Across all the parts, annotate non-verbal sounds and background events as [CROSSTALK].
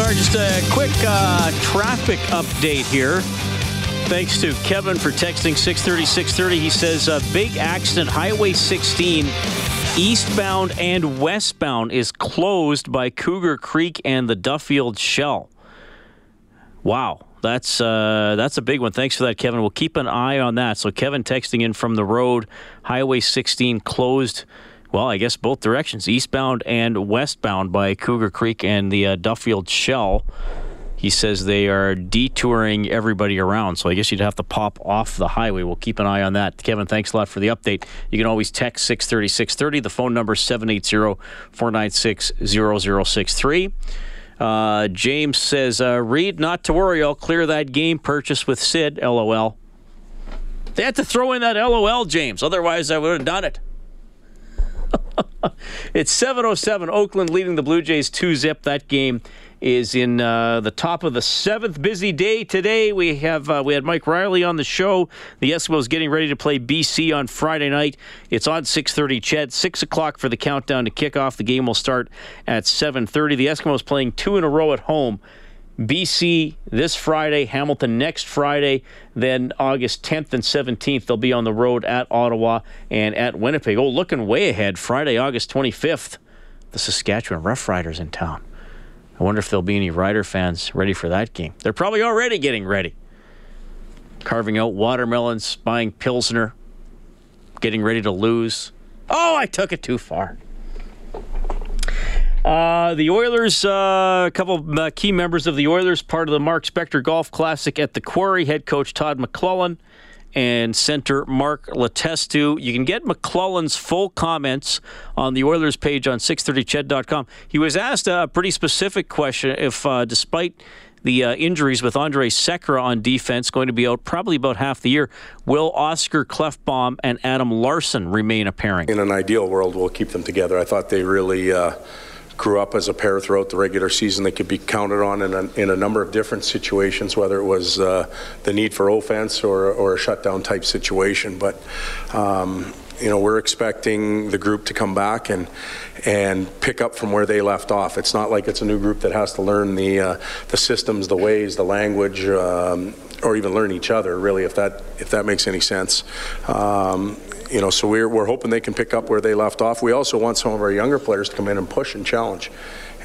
Sorry, just a quick uh, traffic update here. Thanks to Kevin for texting 630 630. He says, uh, big accident, Highway 16, eastbound and westbound, is closed by Cougar Creek and the Duffield Shell. Wow. That's uh, that's a big one. Thanks for that, Kevin. We'll keep an eye on that. So Kevin texting in from the road, Highway 16 closed well, I guess both directions, eastbound and westbound by Cougar Creek and the uh, Duffield Shell. He says they are detouring everybody around, so I guess you'd have to pop off the highway. We'll keep an eye on that. Kevin, thanks a lot for the update. You can always text 630 630. The phone number is 780 496 0063. Uh, James says, uh, Reed, not to worry. I'll clear that game purchase with Sid. LOL. They had to throw in that LOL, James. Otherwise, I would have done it. [LAUGHS] it's 707 Oakland leading the Blue Jays 2 zip. That game is in uh, the top of the seventh busy day today. We have uh, we had Mike Riley on the show. The Eskimos getting ready to play BC on Friday night. It's on 6:30. CHED six o'clock for the countdown to kick off. The game will start at 7:30. The Eskimos playing two in a row at home BC this Friday, Hamilton next Friday, then August 10th and 17th, they'll be on the road at Ottawa and at Winnipeg. Oh, looking way ahead, Friday, August 25th, the Saskatchewan Roughriders in town. I wonder if there'll be any Rider fans ready for that game. They're probably already getting ready. Carving out watermelons, buying Pilsner, getting ready to lose. Oh, I took it too far. Uh, the Oilers, uh, a couple of uh, key members of the Oilers, part of the Mark Spector Golf Classic at the Quarry, head coach Todd McLellan and center Mark Letestu. You can get McLellan's full comments on the Oilers page on 630ched.com. He was asked a pretty specific question if, uh, despite the uh, injuries with Andre Sekera on defense going to be out probably about half the year. Will Oscar Klefbom and Adam Larsson remain a pairing? In an ideal world, we'll keep them together. I thought they really uh, grew up as a pair throughout the regular season. They could be counted on in a, in a number of different situations, whether it was uh, the need for offense or, or a shutdown type situation. But um, you know, we're expecting the group to come back and and pick up from where they left off. It's not like it's a new group that has to learn the uh, the systems, the ways, the language, um, or even learn each other. Really, if that if that makes any sense. Um, you know, so we're, we're hoping they can pick up where they left off. We also want some of our younger players to come in and push and challenge.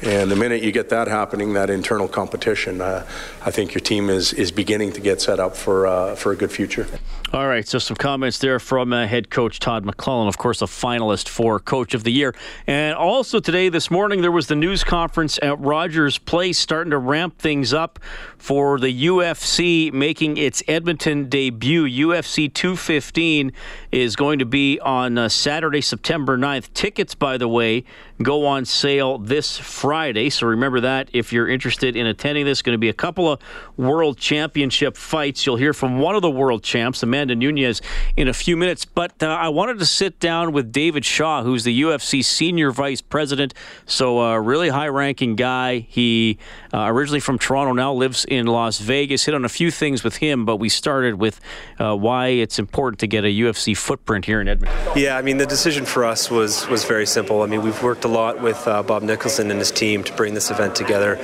And the minute you get that happening, that internal competition, uh, I think your team is, is beginning to get set up for, uh, for a good future. All right, so some comments there from uh, head coach Todd McLellan, of course, a finalist for Coach of the Year. And also today, this morning, there was the news conference at Rogers Place starting to ramp things up for the UFC making its Edmonton debut. UFC 215 is going to be on uh, Saturday, September 9th. Tickets, by the way, go on sale this Friday. So remember that if you're interested in attending this. Going to be a couple of world championship fights. You'll hear from one of the world champs, Amanda Nunes, in a few minutes. But uh, I wanted to sit down with David Shaw, who's the UFC senior vice president. So a uh, really high ranking guy. He uh, originally from Toronto, now lives in Las Vegas. Hit on a few things with him, but we started with uh, why it's important to get a UFC footprint here in Edmonton. Yeah, I mean the decision for us was was very simple. I mean we've worked a lot with Bob Nicholson and his team to bring this event together.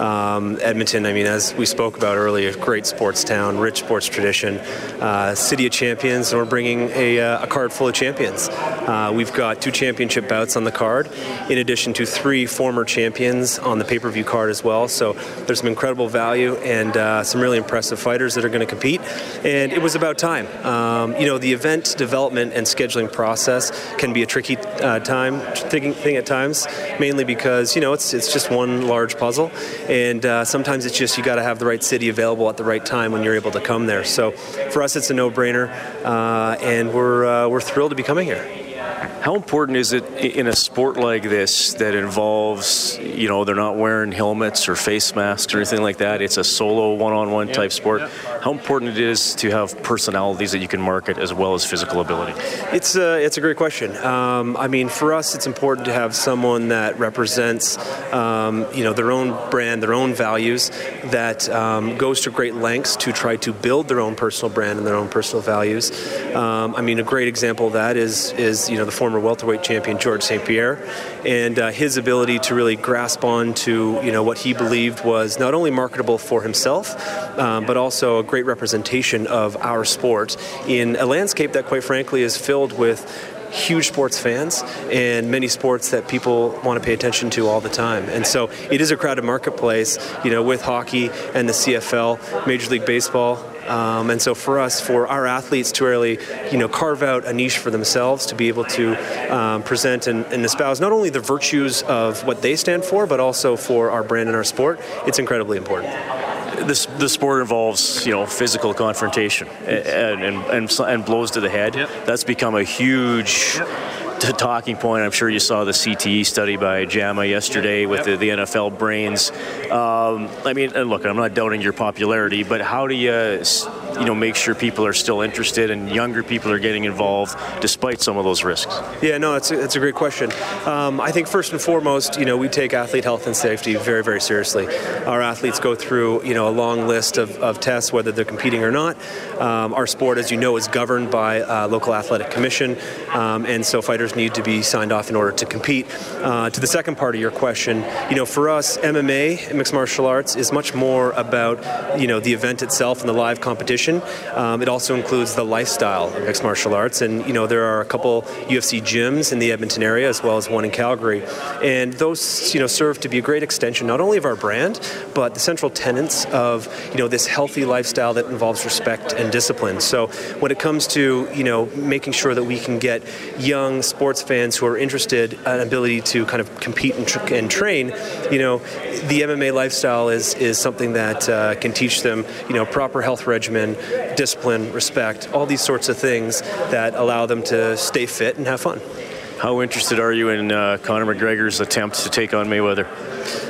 Um, Edmonton, I mean, as we spoke about earlier, great sports town, rich sports tradition, uh, city of champions, and we're bringing a, uh, a card full of champions. Uh, we've got two championship bouts on the card, in addition to three former champions on the pay-per-view card as well. So there's some incredible value and uh, some really impressive fighters that are going to compete. And it was about time. Um, you know, the event development and scheduling process can be a tricky uh, time thing, thing, at times, mainly because you know it's it's just one large puzzle, and uh, sometimes it's just you got to have the right city available at the right time when you're able to come there. So for us, it's a no-brainer, uh, and we're uh, we're thrilled to be coming here. How important is it in a sport like this that involves, you know, they're not wearing helmets or face masks or anything like that? It's a solo one-on-one type sport. How important it is to have personalities that you can market as well as physical ability? It's a it's a great question. Um, I mean, for us, it's important to have someone that represents, um, you know, their own brand, their own values, that um, goes to great lengths to try to build their own personal brand and their own personal values. Um, I mean, a great example of that is is you know the former welterweight champion George St. Pierre, and uh, his ability to really grasp on to you know what he believed was not only marketable for himself, um, but also a great representation of our sport in a landscape that, quite frankly, is filled with huge sports fans and many sports that people want to pay attention to all the time. And so it is a crowded marketplace, you know, with hockey and the CFL, Major League Baseball, um, and so for us, for our athletes to really, you know, carve out a niche for themselves to be able to um, present and, and, espouse not only the virtues of what they stand for, but also for our brand and our sport, it's incredibly important. This the sport involves you know physical confrontation and and, and, and blows to the head. Yep. That's become a huge. Yep talking point. I'm sure you saw the CTE study by JAMA yesterday with the, the NFL brains. Um, I mean, and look, I'm not doubting your popularity, but how do you you know make sure people are still interested and younger people are getting involved despite some of those risks? Yeah, no, it's a, it's a great question. Um, I think first and foremost, you know, we take athlete health and safety very, very seriously. Our athletes go through you know a long list of, of tests, whether they're competing or not. Um, our sport, as you know, is governed by a local athletic commission, um, and so fighters need to be signed off in order to compete. Uh, to the second part of your question, you know, for us, MMA, mixed martial arts, is much more about you know the event itself and the live competition um, it also includes the lifestyle of mixed martial arts, and you know there are a couple UFC gyms in the Edmonton area as well as one in Calgary, and those you know serve to be a great extension not only of our brand but the central tenets of you know this healthy lifestyle that involves respect and discipline. So when it comes to you know making sure that we can get young sports fans who are interested an ability to kind of compete and, tra- and train, you know the MMA lifestyle is is something that uh, can teach them you know proper health regimen discipline, respect, all these sorts of things that allow them to stay fit and have fun. How interested are you in uh, Conor McGregor's attempt to take on Mayweather?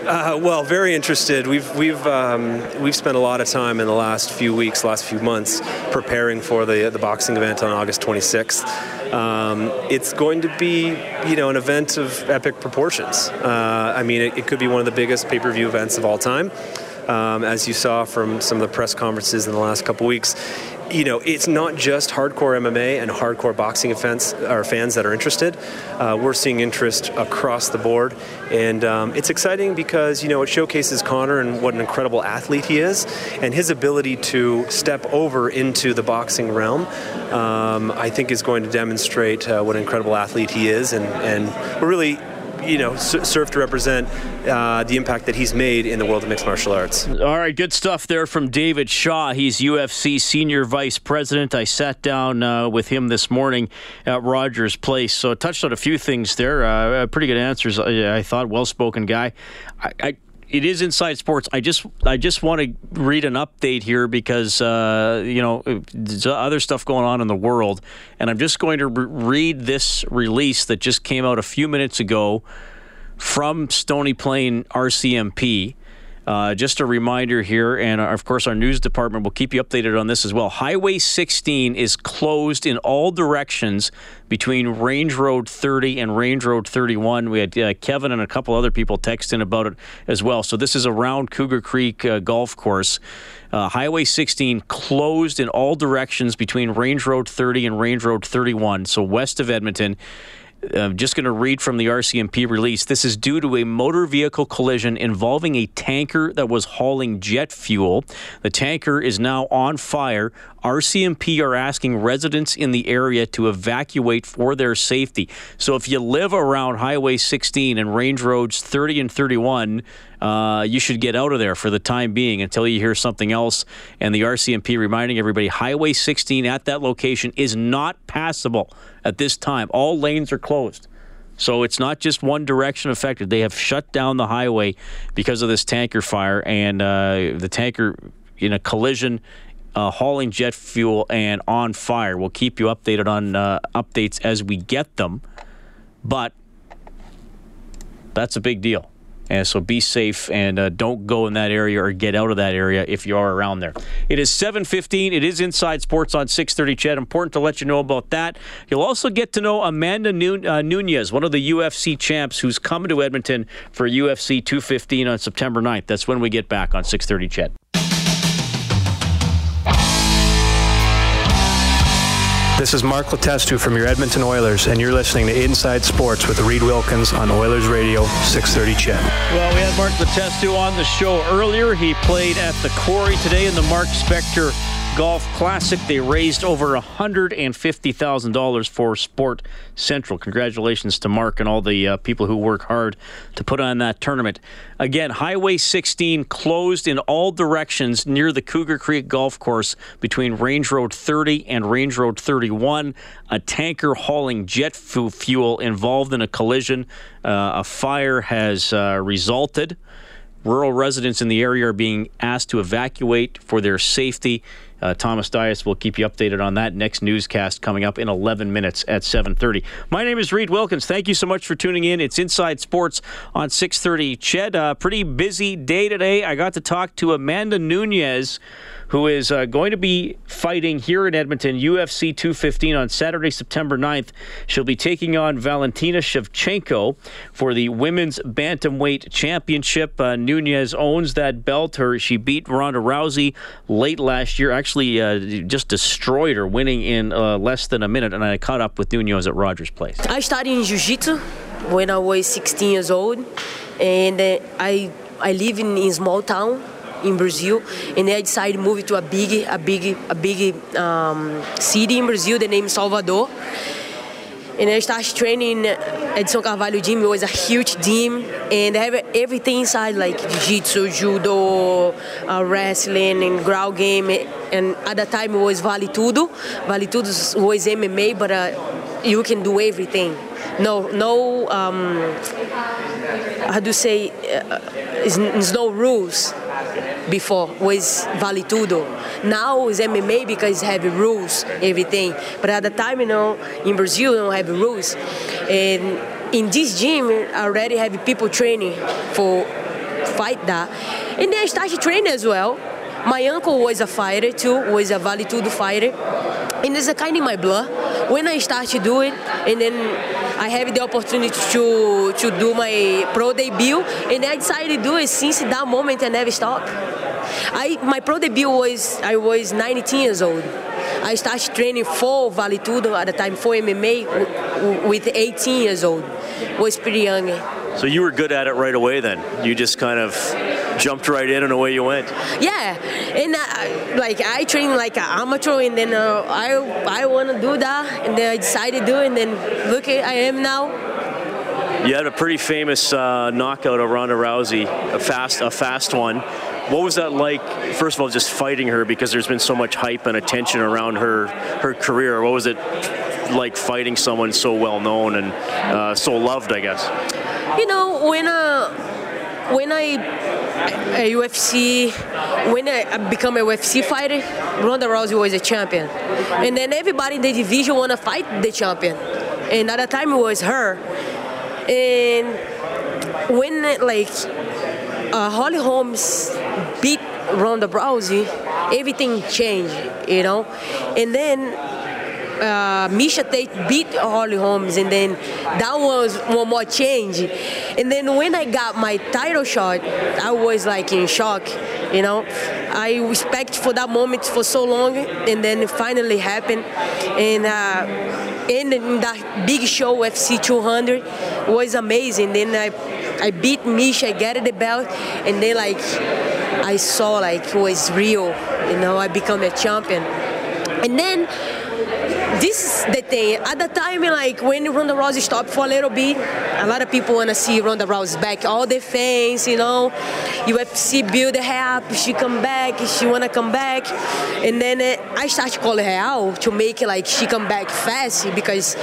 Uh, well, very interested. We've we've um, we've spent a lot of time in the last few weeks, last few months, preparing for the the boxing event on August 26th. Um, it's going to be, you know, an event of epic proportions. Uh, I mean, it, it could be one of the biggest pay-per-view events of all time um, as you saw from some of the press conferences in the last couple weeks. You know, it's not just hardcore MMA and hardcore boxing fans, or fans that are interested. Uh, we're seeing interest across the board, and um, it's exciting because you know it showcases Conor and what an incredible athlete he is, and his ability to step over into the boxing realm. Um, I think is going to demonstrate uh, what an incredible athlete he is, and, and we're really you know, serve to represent uh, the impact that he's made in the world of mixed martial arts. All right, good stuff there from David Shaw. He's UFC senior vice president. I sat down uh, with him this morning at Rogers Place, so touched on a few things there. Uh, pretty good answers, I, I thought. Well spoken guy. I, I it is inside sports. I just I just want to read an update here because uh, you know there's other stuff going on in the world, and I'm just going to re- read this release that just came out a few minutes ago from Stony Plain RCMP. Uh, just a reminder here, and uh, of course, our news department will keep you updated on this as well. Highway 16 is closed in all directions between Range Road 30 and Range Road 31. We had uh, Kevin and a couple other people text in about it as well. So, this is around Cougar Creek uh, Golf Course. Uh, Highway 16 closed in all directions between Range Road 30 and Range Road 31, so west of Edmonton I'm just going to read from the RCMP release. This is due to a motor vehicle collision involving a tanker that was hauling jet fuel. The tanker is now on fire. RCMP are asking residents in the area to evacuate for their safety. So if you live around Highway 16 and Range Roads 30 and 31, uh, you should get out of there for the time being until you hear something else. And the RCMP reminding everybody Highway 16 at that location is not passable at this time. All lanes are closed. So it's not just one direction affected. They have shut down the highway because of this tanker fire, and uh, the tanker in a collision. Uh, hauling jet fuel and on fire. We'll keep you updated on uh, updates as we get them, but that's a big deal. And so be safe and uh, don't go in that area or get out of that area if you are around there. It is 7:15. It is Inside Sports on 6:30. CHED, Important to let you know about that. You'll also get to know Amanda uh, Nunes, one of the UFC champs, who's coming to Edmonton for UFC 215 on September 9th. That's when we get back on 6:30. CHED. This is Mark Letestu from your Edmonton Oilers, and you're listening to Inside Sports with Reed Wilkins on Oilers Radio 630 CHED. Well, we had Mark Letestu on the show earlier. He played at the Quarry today in the Mark Spector Golf Classic. They raised over $150,000 for Sport Central. Congratulations to Mark and all the uh, people who work hard to put on that tournament. Again, Highway 16 closed in all directions near the Cougar Creek Golf Course between Range Road 30 and Range Road 31. A tanker hauling jet fuel involved in a collision. Uh, a fire has uh, resulted. Rural residents in the area are being asked to evacuate for their safety. Uh, Thomas Dias will keep you updated on that next newscast coming up in 11 minutes at 7:30. My name is Reed Wilkins. Thank you so much for tuning in. It's Inside Sports on 6:30. CHED, a pretty busy day today. I got to talk to Amanda Nunes, who is uh, going to be fighting here in Edmonton, UFC 215 on Saturday, September 9th. She'll be taking on Valentina Shevchenko for the Women's Bantamweight Championship. Uh, Nunes owns that belt. Her She beat Ronda Rousey late last year, actually uh, just destroyed her, winning in uh, less than a minute. And I caught up with Nunes at Rogers Place. I started in Jiu Jitsu when I was 16 years old, and uh, I, I live in a small town in Brazil, and I decided to move to a big, a big, a big um, city in Brazil. The name Salvador. And I started training Edson Carvalho gym. It was a huge gym, and they have everything inside, like jiu-jitsu, judo, uh, wrestling, and ground game. And at that time, it was Vale Tudo. Vale Tudo was MMA, but uh, you can do everything. No, no. Um, how do you say? Uh, there's no rules before was Vale Tudo. Now it's MMA because have rules, everything. But at the time, you know, in Brazil, you don't have rules. And in this gym, I already have people training for fight that. And then I started training as well. My uncle was a fighter too, was a Vale Tudo fighter. And it's a kind in my blood. When I started to do it, and then I have the opportunity to to do my pro debut, and I decided to do it since that moment I never stopped. I my pro debut was I was 19 years old. I started training for Vale Tudo at the time for MMA with 18 years old. Was pretty young. So you were good at it right away then. You just kind of jumped right in and away you went. Yeah, and uh, like I trained like an amateur, and then uh, I I want to do that, and then I decided to do it, and then look, at I am now. You had a pretty famous uh, knockout of Ronda Rousey, a fast a fast one. What was that like? First of all, just fighting her because there's been so much hype and attention around her her career. What was it like fighting someone so well known and uh, so loved? I guess. You know when uh, when I a UFC when I become a UFC fighter, Ronda Rousey was a champion, and then everybody in the division wanna fight the champion, and at the time it was her, and when like uh, Holly Holmes beat Ronda Rousey, everything changed, you know. And then uh, Miesha Tate beat Holly Holmes, and then that was one more change. And then when I got my title shot, I was like in shock. You know, I respect for that moment for so long, and then it finally happened. And uh, in that big show, FC 200, was amazing. Then I, I beat Miesha, I got the belt, and then like I saw like it was real. You know, I become a champion. And then this is the thing. At the time, like when Ronda Rousey stopped for a little bit, a lot of people want to see Ronda Rousey back. All the fans, you know, UFC build her up. She come back. She wanna come back, and then uh, I start to call her out to make like she come back fast because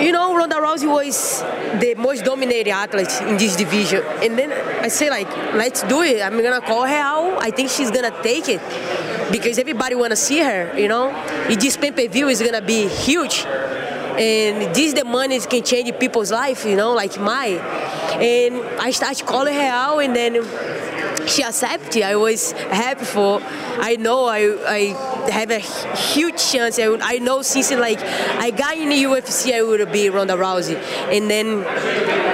you know, Ronda Rousey was the most dominating athlete in this division. And then I say, like, let's do it. I'm gonna call her out. I think she's gonna take it because everybody wanna see her. You know, this pay-per-view is gonna be huge, and this the money can change people's life. You know, like my. And I started calling her out, and then she accepted. I was happy for. I know I, I have a huge chance. I, I know since like I got in the UFC, I would be Ronda Rousey, and then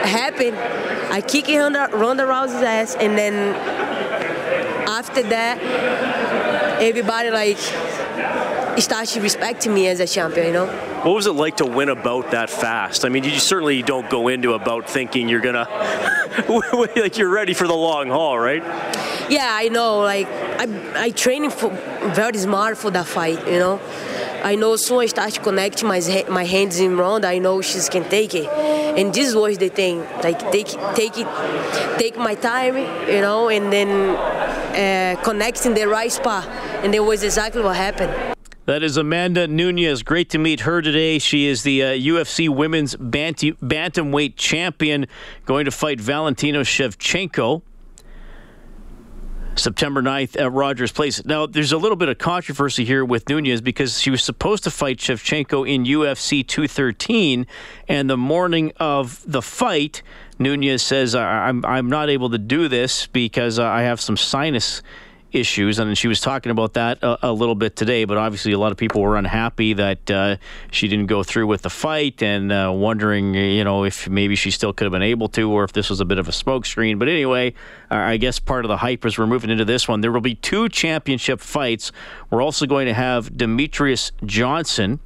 happened. I kicked Ronda, Ronda Rousey's ass, and then after that, everybody like started respecting me as a champion. You know. What was it like to win a bout that fast? I mean, you certainly don't go into a bout thinking you're gonna [LAUGHS] like you're ready for the long haul, right? Yeah, I know. Like I, I training for very smart for that fight. You know, I know soon I start to connect my my hands in round. I know she can take it, and this was the thing. Like take take it, take my time. You know, and then uh, connecting the right spot, and that was exactly what happened. That is Amanda Nunes. Great to meet her today. She is the uh, UFC Women's Bantam- Bantamweight Champion, going to fight Valentina Shevchenko September 9th at Rogers Place. Now, there's a little bit of controversy here with Nunes because she was supposed to fight Shevchenko in UFC 213, and the morning of the fight, Nunes says, I'm, I'm not able to do this because I have some sinus issues, and she was talking about that a, a, little bit today. But obviously, a lot of people were unhappy that uh, she didn't go through with the fight, and uh, wondering, you know, if maybe she still could have been able to, or if this was a bit of a smokescreen. But anyway, I guess part of the hype is we're moving into this one, there will be two championship fights. We're also going to have Demetrious Johnson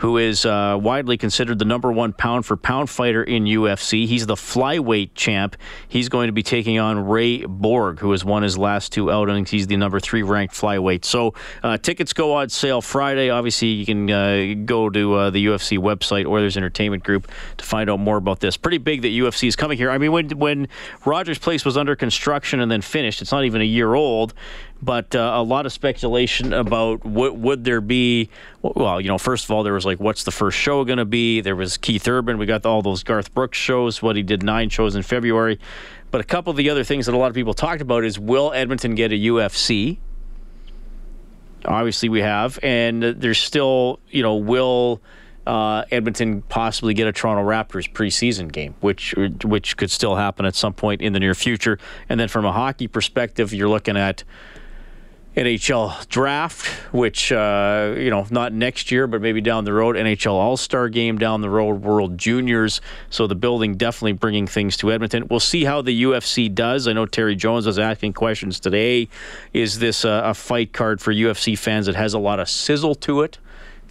who is uh, widely considered the number one pound for pound fighter in UFC. He's the flyweight champ. He's going to be taking on Ray Borg, who has won his last two outings. He's the number three ranked flyweight. So uh, tickets go on sale Friday. Obviously, you can uh, go to uh, the UFC website or there's Entertainment Group to find out more about this. Pretty big that UFC is coming here. I mean, when when Rogers Place was under construction and then finished, it's not even a year old but uh, a lot of speculation about what would there be. Well, you know, first of all, there was like, what's the first show going to be? There was Keith Urban. We got all those Garth Brooks shows. What he did nine shows in February. But a couple of the other things that a lot of people talked about is will Edmonton get a UFC? Obviously, we have, and there's still, you know, will. Uh, Edmonton possibly get a Toronto Raptors preseason game, which which could still happen at some point in the near future. And then from a hockey perspective, you're looking at NHL draft, which, uh, you know, not next year, but maybe down the road. NHL All Star game down the road, World Juniors. So the building definitely bringing things to Edmonton. We'll see how the UFC does. I know Terry Jones was asking questions today. Is this a, a fight card for UFC fans that has a lot of sizzle to it?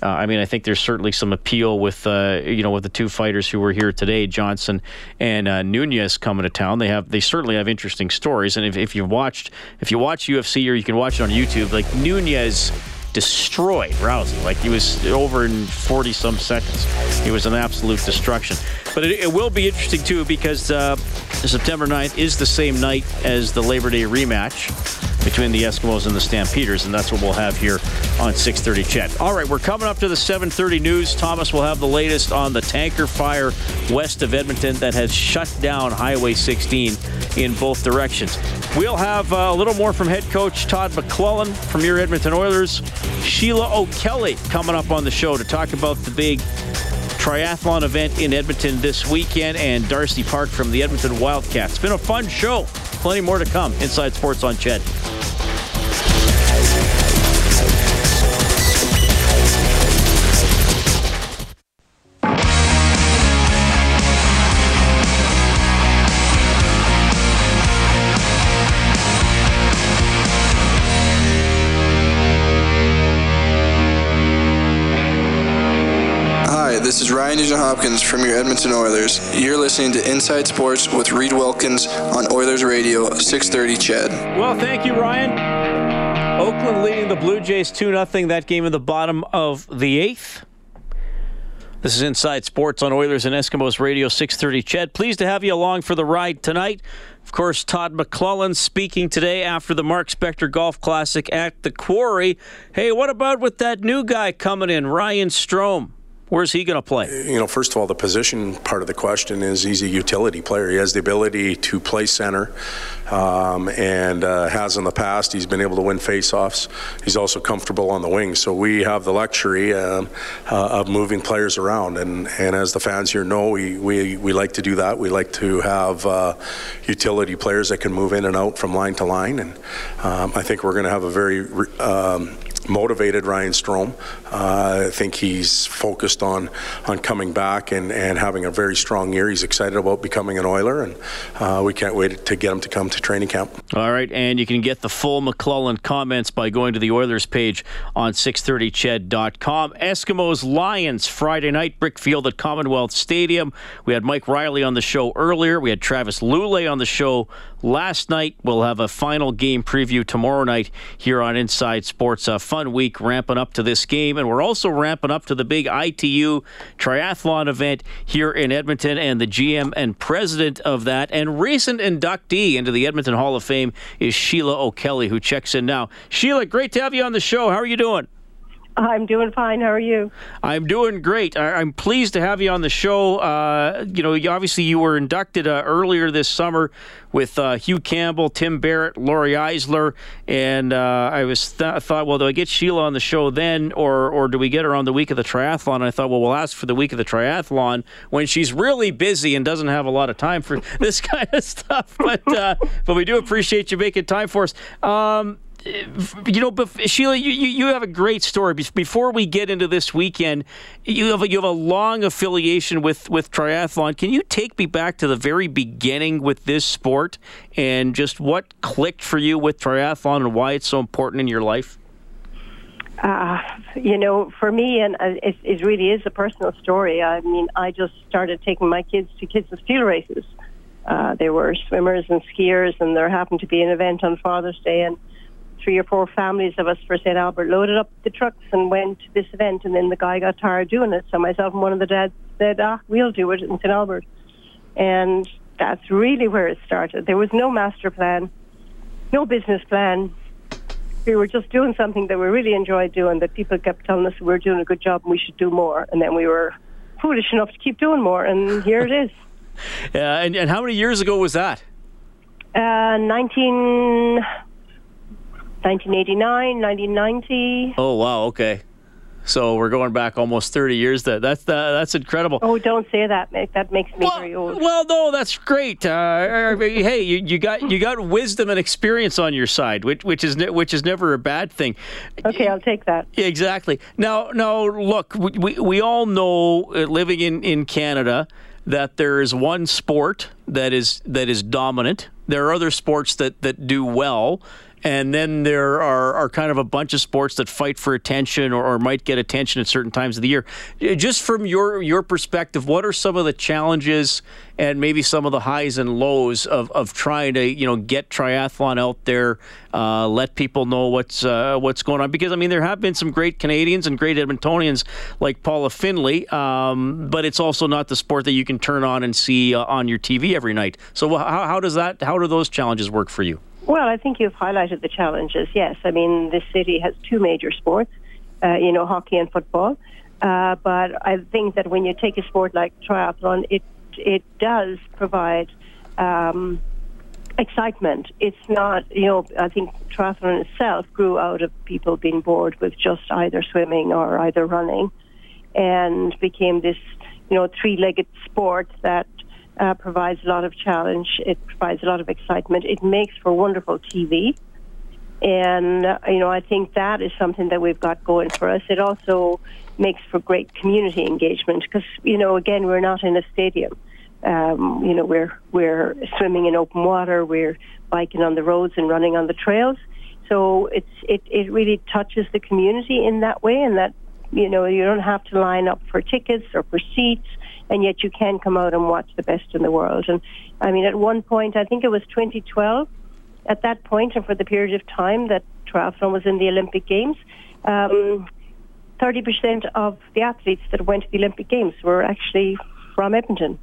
Uh, I mean, I think there's certainly some appeal with uh, you know with the two fighters who were here today, Johnson and uh, Nunes coming to town. They have they certainly have interesting stories. And if, if you watched if you watch UFC or you can watch it on YouTube, like Nunes destroyed Rousey. Like he was over in 40 some seconds. He was an absolute destruction. But it, it will be interesting too because uh, September 9th is the same night as the Labor Day rematch between the Eskimos and the Stampeders, and that's what we'll have here on 6:30. CHED. All right, we're coming up to the 7:30 news. Thomas will have the latest on the tanker fire west of Edmonton that has shut down Highway 16 in both directions. We'll have uh, a little more from head coach Todd McLellan from your Edmonton Oilers. Sheila O'Kelly coming up on the show to talk about the big triathlon event in Edmonton this weekend, and Darcy Park from the Edmonton Wildcats. It's been a fun show. Plenty more to come. Inside Sports on CHED. Nugent Hopkins from your Edmonton Oilers. You're listening to Inside Sports with Reed Wilkins on Oilers Radio, 630 CHED. Well, thank you, Ryan. Oakland leading the Blue Jays 2 0. That game in the bottom of the eighth. This is Inside Sports on Oilers and Eskimos Radio 630 CHED. Pleased to have you along for the ride tonight. Of course, Todd McLellan speaking today after the Mark Spector Golf Classic at the Quarry. Hey, what about with that new guy coming in, Ryan Strome? Where's he going to play? You know, first of all, the position part of the question is he's a utility player. He has the ability to play center, um, and uh, has in the past. He's been able to win faceoffs. He's also comfortable on the wing. So we have the luxury um, uh, of moving players around, and, and as the fans here know, we, we, we like to do that. We like to have uh, utility players that can move in and out from line to line, and um, I think we're going to have a very um, motivated Ryan Strome. Uh, I think he's focused on on coming back and, and having a very strong year. He's excited about becoming an Oiler, and uh, we can't wait to get him to come to training camp. All right, and you can get the full McLellan comments by going to the Oilers page on 630ched.com. Eskimos Lions Friday night, Brickfield at Commonwealth Stadium. We had Mike Riley on the show earlier. We had Travis Lulay on the show last night. We'll have a final game preview tomorrow night here on Inside Sports. A fun week ramping up to this game, and we're also ramping up to the big ITU triathlon event here in Edmonton. And the GM and president of that, and recent inductee into the Edmonton Hall of Fame, is Sheila O'Kelly, who checks in now. Sheila, great to have you on the show. How are you doing? I'm doing fine. How are you? I'm doing great. I, am pleased to have you on the show. Uh, you know, obviously you were inducted uh, earlier this summer with uh, Hugh Campbell, Tim Barrett, Laurie Eisler, and uh, I was th- thought, well, do I get Sheila on the show then, or or do we get her on the week of the triathlon? And I thought, well, we'll ask for the week of the triathlon when she's really busy and doesn't have a lot of time for [LAUGHS] this kind of stuff. But uh, but we do appreciate you making time for us. Um, you know, Sheila, you, you have a great story. Before we get into this weekend, you have a, you have a long affiliation with with triathlon. Can you take me back to the very beginning with this sport and just what clicked for you with triathlon and why it's so important in your life? Uh, you know, for me, and uh, it, it really is a personal story. I mean, I just started taking my kids to kids and steel races. Uh, there were swimmers and skiers, and there happened to be an event on Father's Day, and three or four families of us for St. Albert loaded up the trucks and went to this event. And then the guy got tired doing it. So myself and one of the dads said, ah, we'll do it in St. Albert. And that's really where it started. There was no master plan, no business plan. We were just doing something that we really enjoyed doing that people kept telling us we were doing a good job and we should do more. And then we were foolish enough to keep doing more. And here it is. [LAUGHS] Yeah, and, and how many years ago was that? Uh, 19, 1989, 1990. Oh wow, okay. So we're going back almost 30 years. That that's uh, that's incredible. Oh, don't say that. That makes me well, very old. Well, no, that's great. Uh, hey, you, you, got you got wisdom and experience on your side, which which is which is never a bad thing. Okay, I'll take that. Exactly. Now, now, look, we we, we all know uh, living in in Canada that there is one sport that is that is dominant. There are other sports that that do well and then there are, are kind of a bunch of sports that fight for attention or, or, might get attention at certain times of the year. Just from your your perspective, what are some of the challenges and maybe some of the highs and lows of, of trying to you know get triathlon out there, uh, let people know what's uh, what's going on? Because I mean, there have been some great Canadians and great Edmontonians like Paula Findlay, um, but it's also not the sport that you can turn on and see uh, on your TV every night. So how, how does that? How do those challenges work for you? Well, I think you've highlighted the challenges. Yes, I mean this city has two major sports, uh, you know, hockey and football. Uh, but I think that when you take a sport like triathlon, it it does provide um, excitement. It's not, you know, I think triathlon itself grew out of people being bored with just either swimming or either running, and became this, you know, three-legged sport that uh, provides a lot of challenge. It provides a lot of excitement. It makes for wonderful TV. And, uh, you know, I think that is something that we've got going for us. It also makes for great community engagement because, you know, again, we're not in a stadium. Um, you know, we're, we're swimming in open water, we're biking on the roads and running on the trails. So it's, it, it really touches the community in that way, and that You know, you don't have to line up for tickets or for seats, and yet you can come out and watch the best in the world. And I mean, at one point, I think it was 2012, at that point, and for the period of time that triathlon was in the Olympic Games, um, 30% of the athletes that went to the Olympic Games were actually from Edmonton.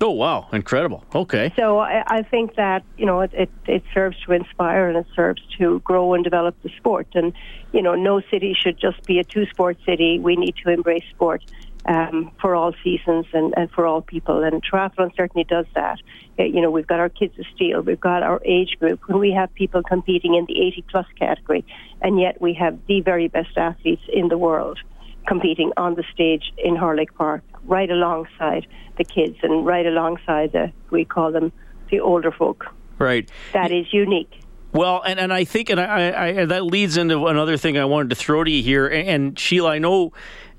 Oh wow, incredible! Okay. So I, I think that you know it, it, it serves to inspire and it serves to grow and develop the sport. And you know, no city should just be a two-sport city. We need to embrace sport um, for all seasons and, and for all people. And triathlon certainly does that. You know, we've got our kids of steel, we've got our age group, and we have people competing in the 80 plus category, and yet we have the very best athletes in the world competing on the stage in Hawrelak Park, right alongside the kids and right alongside the we call them the older folk. Right. That is unique. Well, and, and I think, and I, I, that leads into another thing I wanted to throw to you here. And, and Sheila, I know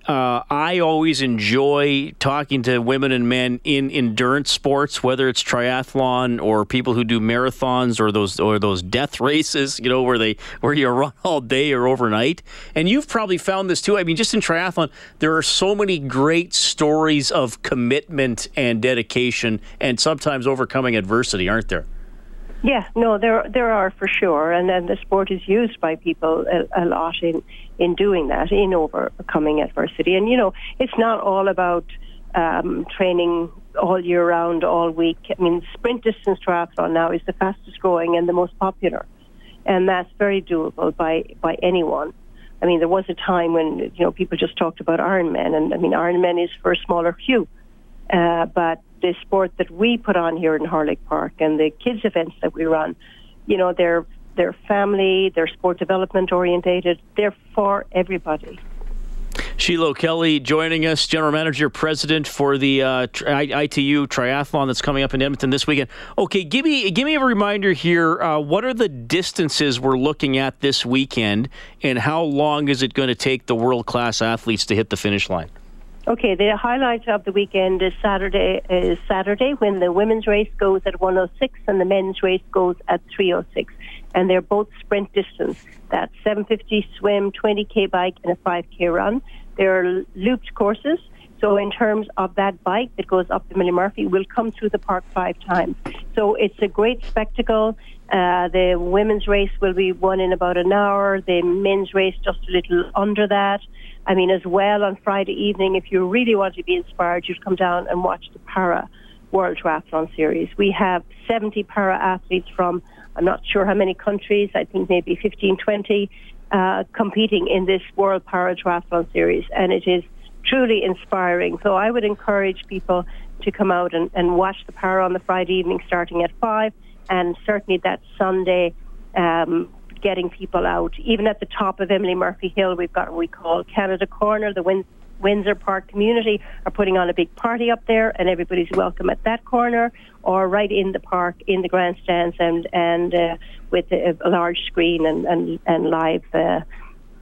uh, I always enjoy talking to women and men in endurance sports, whether it's triathlon or people who do marathons or those or those death races, you know, where they where you [LAUGHS] run all day or overnight. And you've probably found this too. I mean, just in triathlon, there are so many great stories of commitment and dedication, and sometimes overcoming adversity, aren't there? Yeah, no, there there are for sure, and then the sport is used by people a, a lot in in doing that, in overcoming adversity. And, you know, it's not all about um, training all year round, all week. I mean, sprint distance triathlon now is the fastest growing and the most popular. And that's very doable by, by anyone. I mean, there was a time when, you know, people just talked about Ironman. And, I mean, Ironman is for a smaller few. Uh, but the sport that we put on here in Hawrelak Park and the kids events that we run, you know, they're they're family, they're sport development orientated, they're for everybody. Sheila Kelly joining us, General Manager, President for the uh, ITU Triathlon that's coming up in Edmonton this weekend. Okay, give me give me a reminder here. Uh, what are the distances we're looking at this weekend, and how long is it going to take the world class athletes to hit the finish line? Okay, the highlight of the weekend is Saturday. Is Saturday when the women's race goes at 106 and the men's race goes at 306 and they're both sprint distance. That's 750 swim, 20k bike, and a 5k run. They're looped courses. So in terms of that bike that goes up the Emily Murphy, will come through the park five times. So it's a great spectacle. Uh, the women's race will be won in about an hour. The men's race just a little under that. I mean, as well on Friday evening, if you really want to be inspired, you'd come down and watch the para World Triathlon Series. We have 70 para athletes from I'm not sure how many countries, I think maybe 15, 20, uh, competing in this World Para Triathlon Series. And it is truly inspiring. So I would encourage people to come out and, and watch the para on the Friday evening starting at 5 and certainly that Sunday um, getting people out. Even at the top of Emily Murphy Hill, we've got what we call Canada Corner, the Win- Windsor Park community are putting on a big party up there, and everybody's welcome at that corner or right in the park in the grandstands and and uh, with a, a, large screen and and, and live uh,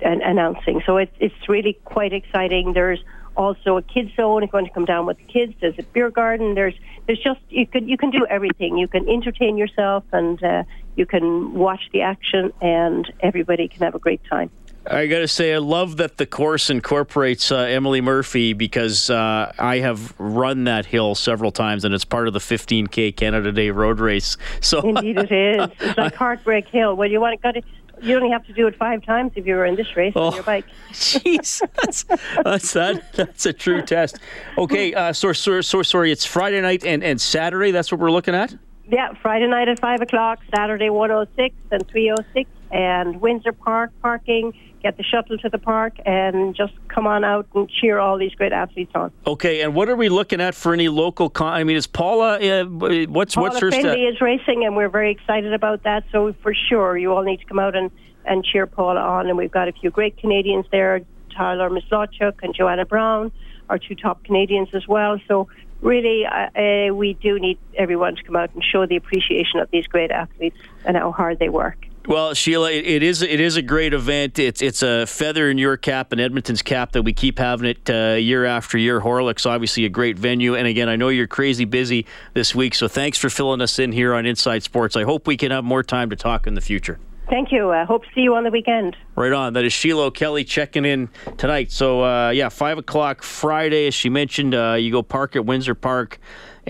and announcing. So it's it's really quite exciting. There's also a kids zone. Going to come down with the kids. There's a beer garden. There's there's just you can you can do everything. You can entertain yourself and uh, you can watch the action, and everybody can have a great time. I got to say, I love that the course incorporates uh, Emily Murphy because uh, I have run that hill several times, and it's part of the 15K Canada Day road race. [LAUGHS] So indeed, it is. It's like [LAUGHS] Heartbreak Hill. Well, you want to go to. You only have to do it five times if you were in this race oh, on your bike. [LAUGHS] Jeez, that's, that's that. That's a true test. Okay, uh, so, so, so sorry. It's Friday night and, and Saturday. That's what we're looking at. Yeah, Friday night at five o'clock, Saturday 106 and 306, and Windsor Park parking get the shuttle to the park, and just come on out and cheer all these great athletes on. Okay, and what are we looking at for any local? Con- I mean, is Paula? Uh, what's Paula what's her? Findlay is racing, and we're very excited about that. So for sure, you all need to come out and and cheer Paula on. And we've got a few great Canadians there: Tyler Mislawchuk and Joanna Brown, our two top Canadians as well. So really, uh, uh, we do need everyone to come out and show the appreciation of these great athletes and how hard they work. Well, Sheila, it, is it is a great event. It's it's a feather in your cap and Edmonton's cap that we keep having it uh, year after year. Hawrelak's obviously a great venue, and again, I know you're crazy busy this week, so thanks for filling us in here on Inside Sports. I hope we can have more time to talk in the future. Thank you. I uh, hope to see you on the weekend. Right on. That is Sheila Kelly checking in tonight. So, uh, yeah, 5 o'clock Friday, as she mentioned, uh, you go park at Windsor Park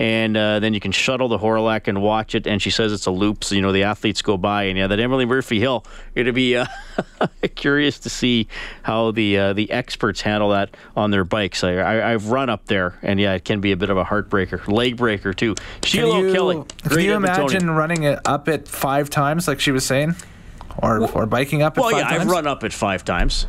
and uh, then you can shuttle the Hawrelak and watch it. And she says it's a loop, so you know the athletes go by. And yeah, that Emily Murphy Hill. It'll be uh, [LAUGHS] curious to see how the uh, the experts handle that on their bikes. I, have run up there, and yeah, it can be a bit of a heartbreaker, leg breaker too. Sheila Kelly. Can you imagine running it up it five times, like she was saying? Or, well, or biking up well, yeah, times? I've run up it five times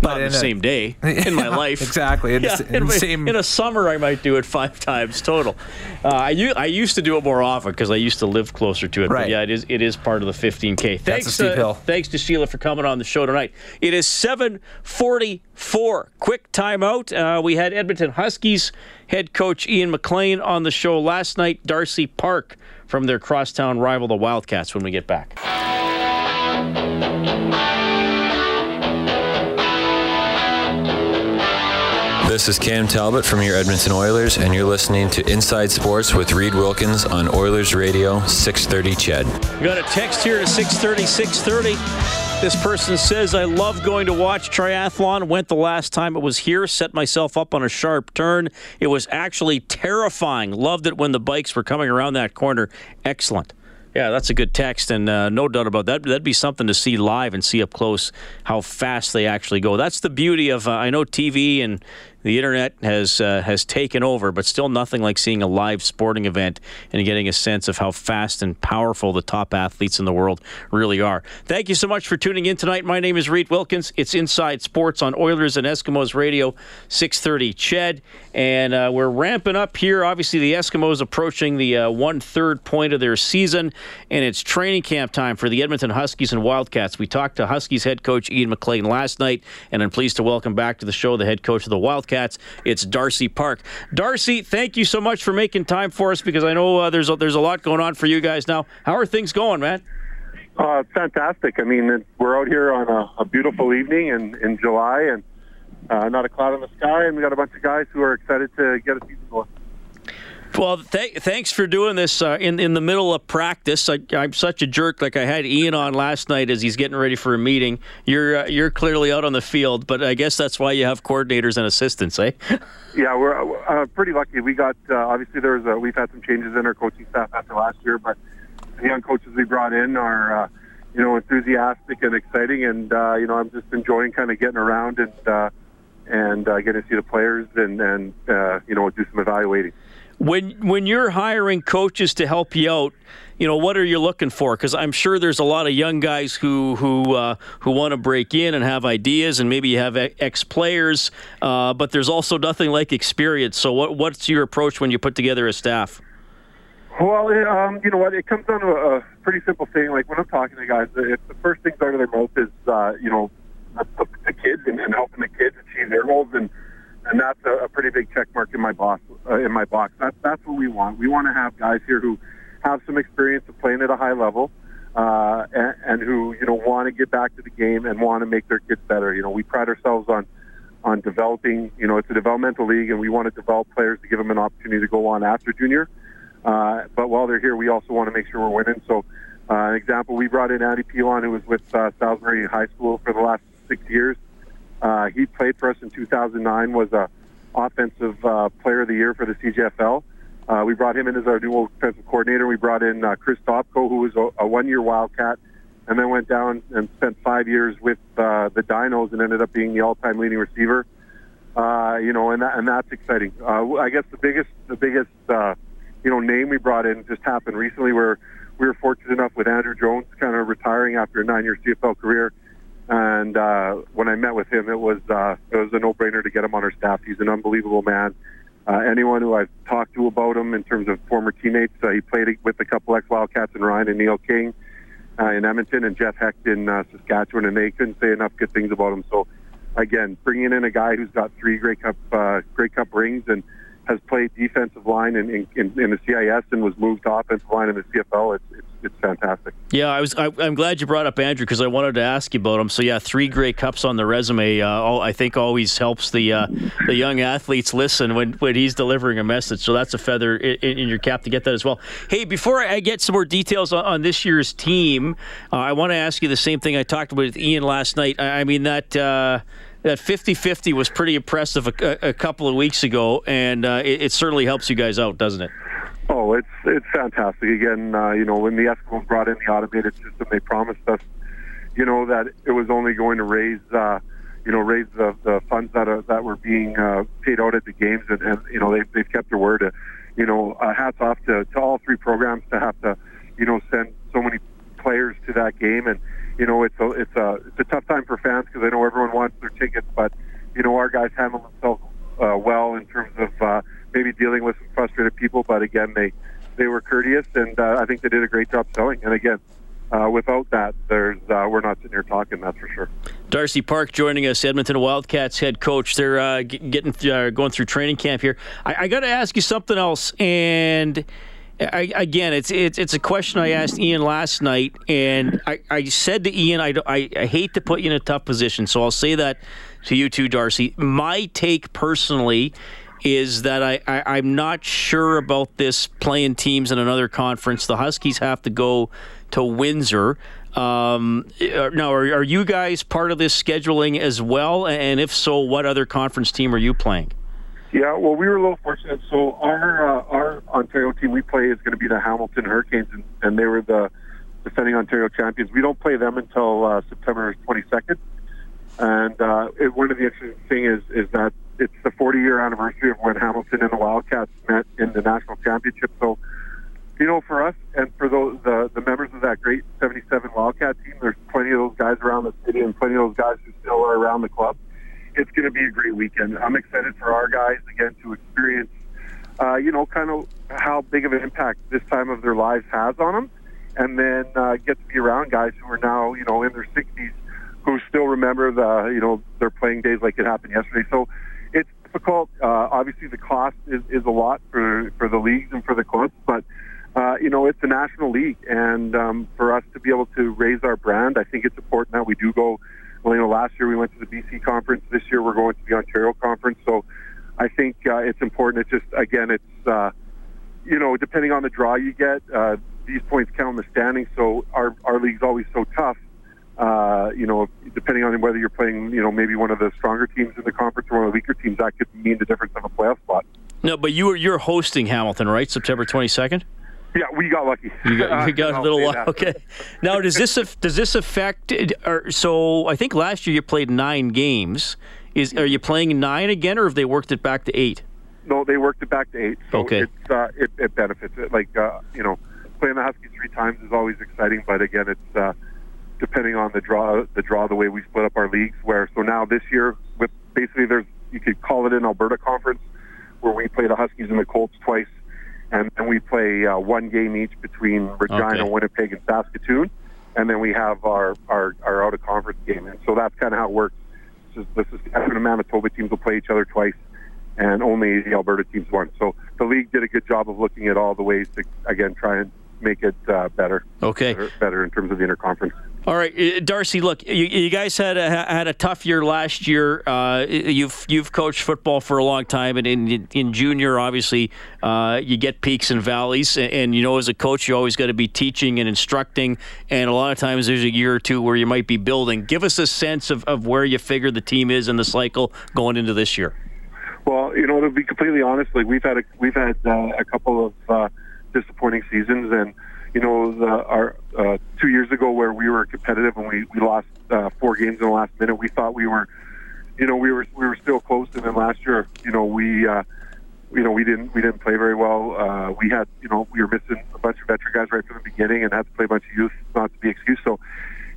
but in the a, same day [LAUGHS] in my life. Exactly. In, yeah, in, in, same... in, a summer, I might do it five times total. Uh, I, I used to do it more often because I used to live closer to it. Right. But yeah, it is it is part of the 15K. Thanks, That's a steep hill. Thanks to Sheila for coming on the show tonight. It is 744. Quick timeout. Uh, we had Edmonton Huskies head coach Ian McLean on the show last night. Darcy Park from their crosstown rival, the Wildcats, when we get back. This is Cam Talbot from your Edmonton Oilers, and you're listening to Inside Sports with Reed Wilkins on Oilers Radio 630 CHED. We got a text here to 630 630. This person says, I love going to watch triathlon. Went the last time it was here, set myself up on a sharp turn. It was actually terrifying. Loved it when the bikes were coming around that corner. Excellent. Yeah, that's a good text, and uh, no doubt about that. That'd be something to see live and see up close how fast they actually go. That's the beauty of uh, I know TV and the internet has uh, has taken over, but still nothing like seeing a live sporting event and getting a sense of how fast and powerful the top athletes in the world really are. Thank you so much for tuning in tonight. My name is Reed Wilkins. It's Inside Sports on Oilers and Eskimos Radio, 6:30 CHED, and uh, we're ramping up here. Obviously, the Eskimos approaching the uh, one third point of their season, and it's training camp time for the Edmonton Huskies and Wildcats. We talked to Huskies head coach Ian McLean last night, and I'm pleased to welcome back to the show the head coach of the Wildcats. Wildcats. It's Darcy Park. Darcy, thank you so much for making time for us because I know uh, there's a, there's a lot going on for you guys now. How are things going, man? Uh, fantastic. I mean, we're out here on a, a beautiful evening in, in July and uh, not a cloud in the sky, and we got a bunch of guys who are excited to get a season going. Well, th- thanks for doing this uh, in in the middle of practice. I, am such a jerk. Like I had Ian on last night as he's getting ready for a meeting. You're uh, you're clearly out on the field, but I guess that's why you have coordinators and assistants, eh? [LAUGHS] yeah, we're uh, pretty lucky. We got uh, obviously there's we've had some changes in our coaching staff after last year, but the young coaches we brought in are uh, you know enthusiastic and exciting, and uh, you know I'm just enjoying kind of getting around and and getting to see the players and and you know do some evaluating. When when you're hiring coaches to help you out, you know what are you looking for? Because I'm sure there's a lot of young guys who who uh, who want to break in and have ideas, and maybe you have ex players, uh, but there's also nothing like experience. So what what's your approach when you put together a staff? Well, um, you know what? It comes down to a, pretty simple thing. Like when I'm talking to guys, if the first things out of their mouth is uh, you know the, the kids and, and helping the kids achieve their goals and and that's a, a pretty big check mark in my box. Uh, in my box, that's that's what we want. We want to have guys here who have some experience of playing at a high level, uh, and, and who you know want to get back to the game and want to make their kids better. You know, we pride ourselves on on developing. You know, it's a developmental league, and we want to develop players to give them an opportunity to go on after junior. Uh, but while they're here, we also want to make sure we're winning. So, uh, an example, we brought in Andy Pilon, who was with uh, Salisbury High School for the last six years. Uh, he played for us in 2009, was a offensive uh, player of the year for the CJFL. Uh, we brought him in as our new offensive coordinator. We brought in uh, Chris Dobko, who was a, a one-year Wildcat, and then went down and spent five years with uh, the Dinos and ended up being the all-time leading receiver. Uh, you know, and that, and that's exciting. Uh, I guess the biggest the biggest uh, you know name we brought in just happened recently, where we were fortunate enough with Andrew Jones kind of retiring after a nine-year CFL career and uh, when I met with him, it was uh, it was a no-brainer to get him on our staff. He's an unbelievable man. Uh, anyone who I've talked to about him in terms of former teammates, uh, he played with a couple ex-Wildcats and Ryan and Neil King uh, in Edmonton and Jeff Hecht in uh, Saskatchewan, and they couldn't say enough good things about him. So, again, bringing in a guy who's got three Grey Cup uh, Grey Cup rings and has played defensive line in, in, in, in the CIS and was moved to offensive line in the CFL. It's, it's, it's fantastic. Yeah, I was. I, am glad you brought up Andrew because I wanted to ask you about him. So yeah, three Grey Cups on the resume. Uh, all, I think always helps the uh, the young athletes listen when, when he's delivering a message. So that's a feather in, in your cap to get that as well. Hey, before I get some more details on, on this year's team, uh, I want to ask you the same thing I talked about with Ian last night. I, I mean that uh, that 50-50 was pretty impressive a, a couple of weeks ago, and uh, it, it, certainly helps you guys out, doesn't it? Oh, it's it's fantastic. Again, uh, you know, when the Eskimos brought in the automated system, they promised us, you know, that it was only going to raise, uh, you know, raise the, the funds that are, that were being uh, paid out at the games, and, and you know, they, they've kept their word. Uh, you know, uh, hats off to, to all three programs to have to, you know, send so many players to that game, and you know, it's a it's a it's a tough time for fans because I know everyone wants their tickets, but you know, our guys handle themselves uh, well in terms of. Uh, maybe dealing with some frustrated people, but again, they they were courteous, and uh, I think they did a great job selling. And again, uh, without that, there's uh, we're not sitting here talking. That's for sure. Darcy Park joining us, Edmonton Wildcats head coach. They're uh, getting uh, going through training camp here. I, I got to ask you something else, and. I, again, it's, it's it's a question I asked Ian last night, and I, I said to Ian, I, I, I hate to put you in a tough position, so I'll say that to you too, Darcy. My take personally is that I, I, am not sure about this playing teams in another conference. The Huskies have to go to Windsor. Um, now, are, are you guys part of this scheduling as well? And if so, what other conference team are you playing? Yeah, well, we were a little fortunate. So our uh, our Ontario team we play is going to be the Hamilton Hurricanes, and, and they were the defending Ontario champions. We don't play them until uh, September 22nd. And uh, it, one of the interesting things is is that it's the 40 year anniversary of when Hamilton and the Wildcats met in the national championship. So, you know, for us and for those the, the members of that great 77 Wildcat team, there's plenty of those guys around the city and plenty of those guys who still are around the club. It's going to be a great weekend. I'm excited for our guys again to experience, uh, you know, kind of how big of an impact this time of their lives has on them, and then uh, get to be around guys who are now, you know, in their 60s who still remember the, you know, their playing days like it happened yesterday. So it's difficult. Uh, obviously, the cost is, is a lot for, for the leagues and for the clubs, but uh, you know, it's a national league, and um, for us to be able to raise our brand, I think it's important that we do go. Well, you know, last year we went to the BC conference. This year we're going to the Ontario conference. So, I think uh, it's important. It's just again, it's uh, you know, depending on the draw you get, uh, these points count in the standings. So our our league's always so tough uh, you know, depending on whether you're playing, you know, maybe one of the stronger teams in the conference or one of the weaker teams, that could mean the difference of a playoff spot. No, but you were you're hosting Hamilton, right? September 22nd. Yeah, we got lucky. You got, you [LAUGHS] got a little lucky. Okay. Now, does this does this affect? Or, so I think last year you played nine games. Is are you playing nine again, or have they worked it back to eight? No, they worked it back to eight. So okay. It's, uh, it, it benefits it. Like uh, you know, playing the Huskies three times is always exciting, but again, it's. Uh, depending on the draw, the draw, the way we split up our leagues. Where so now this year, with basically there's you could call it an Alberta conference, where we play the Huskies and the Colts twice, and then we play uh, one game each between Regina, okay. Winnipeg, and Saskatoon, and then we have our our, our out of conference game. And so that's kind of how it works. This is, this is and Manitoba teams will play each other twice. And only the Alberta teams won. So the league did a good job of looking at all the ways to, again, try and make it uh, better. Okay. Better, better in terms of the interconference. All right, uh, Darcy. Look, you, you guys had a, had a tough year last year. Uh, you've you've coached football for a long time, and in in junior, obviously, uh, you get peaks and valleys. And, and, you know, as a coach, you always got to be teaching and instructing. And a lot of times, there's a year or two where you might be building. Give us a sense of, of where you figure the team is in the cycle going into this year. Well, you know, to be completely honest, like we've had a, we've had uh, a couple of uh, disappointing seasons, and you know, the, our uh, two years ago where we were competitive and we we lost uh, four games in the last minute. We thought we were, you know, we were we were still close. And then last year, you know, we. Uh, you know, we didn't we didn't play very well. Uh, we had, you know, we were missing a bunch of veteran guys right from the beginning, and had to play a bunch of youth, not to be excused. So,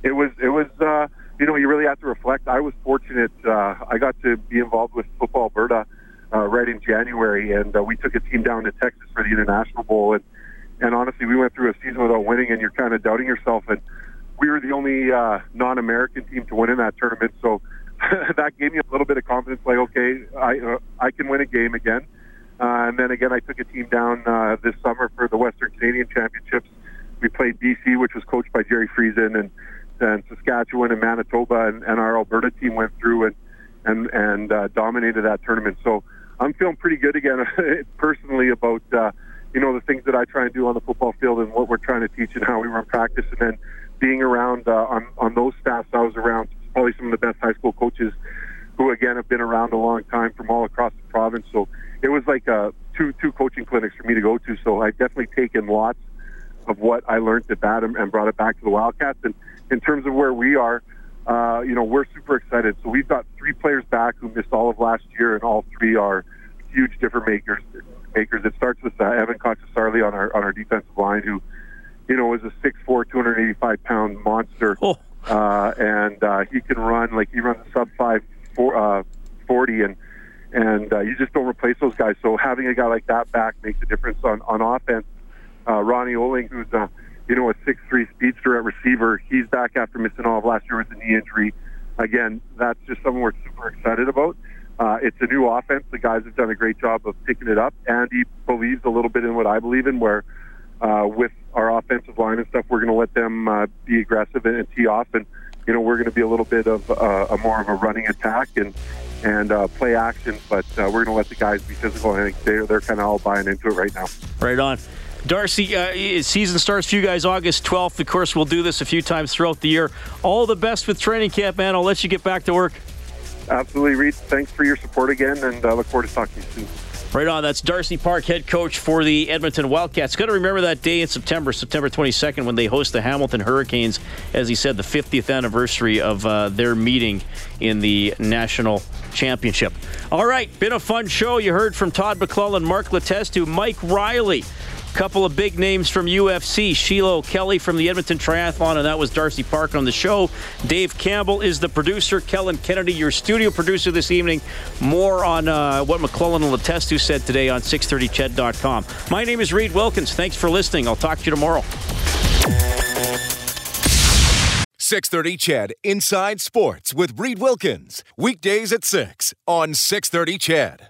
it was it was, uh, you know, you really have to reflect. I was fortunate. Uh, I got to be involved with Football Alberta uh, right in January, and uh, we took a team down to Texas for the International Bowl, and and honestly, we went through a season without winning, and you're kind of doubting yourself. And we were the only uh, non-American team to win in that tournament, so [LAUGHS] that gave me a little bit of confidence. Like, okay, I uh, I can win a game again. Uh, and then again, I took a team down uh, this summer for the Western Canadian Championships. We played BC, which was coached by Jerry Friesen, and, and Saskatchewan and Manitoba, and, and our Alberta team went through and and and uh, dominated that tournament. So I'm feeling pretty good again, [LAUGHS] personally, about uh, you know the things that I try and do on the football field and what we're trying to teach and how we run practice, and then being around uh, on on those staffs. I was around probably some of the best high school coaches who again have been around a long time from all across the province. So it was like uh, two two coaching clinics for me to go to. So I definitely taken lots of what I learned at that and, and brought it back to the Wildcats. And in terms of where we are, uh, you know, we're super excited. So we've got three players back who missed all of last year, and all three are huge different makers. Makers. It starts with uh, Evan Conchasarli on our on our defensive line, who, you know, is a 6'4", 285 pound monster, oh. uh, and uh, he can run like he runs sub five four, uh, 40, and and uh, you just don't replace those guys. So having a guy like that back makes a difference on on offense. Uh, Ronnie Oling, who's a you know a six three speedster at receiver, he's back after missing all of last year with a knee injury. Again, that's just something we're super excited about. Uh, it's a new offense. The guys have done a great job of picking it up. Andy believes a little bit in what I believe in, where uh, with our offensive line and stuff, we're going to let them uh, be aggressive and, and tee off, and you know we're going to be a little bit of uh, a more of a running attack and and uh, play action, but uh, we're going to let the guys be physical. And I think they're they're kind of all buying into it right now. Right on. Darcy, uh, season starts for you guys August 12th. Of course, we'll do this a few times throughout the year. All the best with training camp, man. I'll let you get back to work. Absolutely, Reed. Thanks for your support again, and uh, look forward to talking to you soon. Right on. That's Darcy Park, head coach for the Edmonton Wildcats. Got to remember that day in September, September 22nd, when they host the Hamilton Hurricanes. As he said, the 50th anniversary of uh, their meeting in the national championship. All right, been a fun show. You heard from Todd McLellan, Mark Letestu, Mike Reilly. Couple of big names from UFC. Sheila Kelly from the Edmonton Triathlon, and that was Darcy Park on the show. Dave Campbell is the producer. Kellen Kennedy, your studio producer this evening. More on uh, what McLellan and Letestu said today on 630ched.com. My name is Reed Wilkins. Thanks for listening. I'll talk to you tomorrow. 630 CHED Inside Sports with Reed Wilkins. Weekdays at 6 on 630 CHED.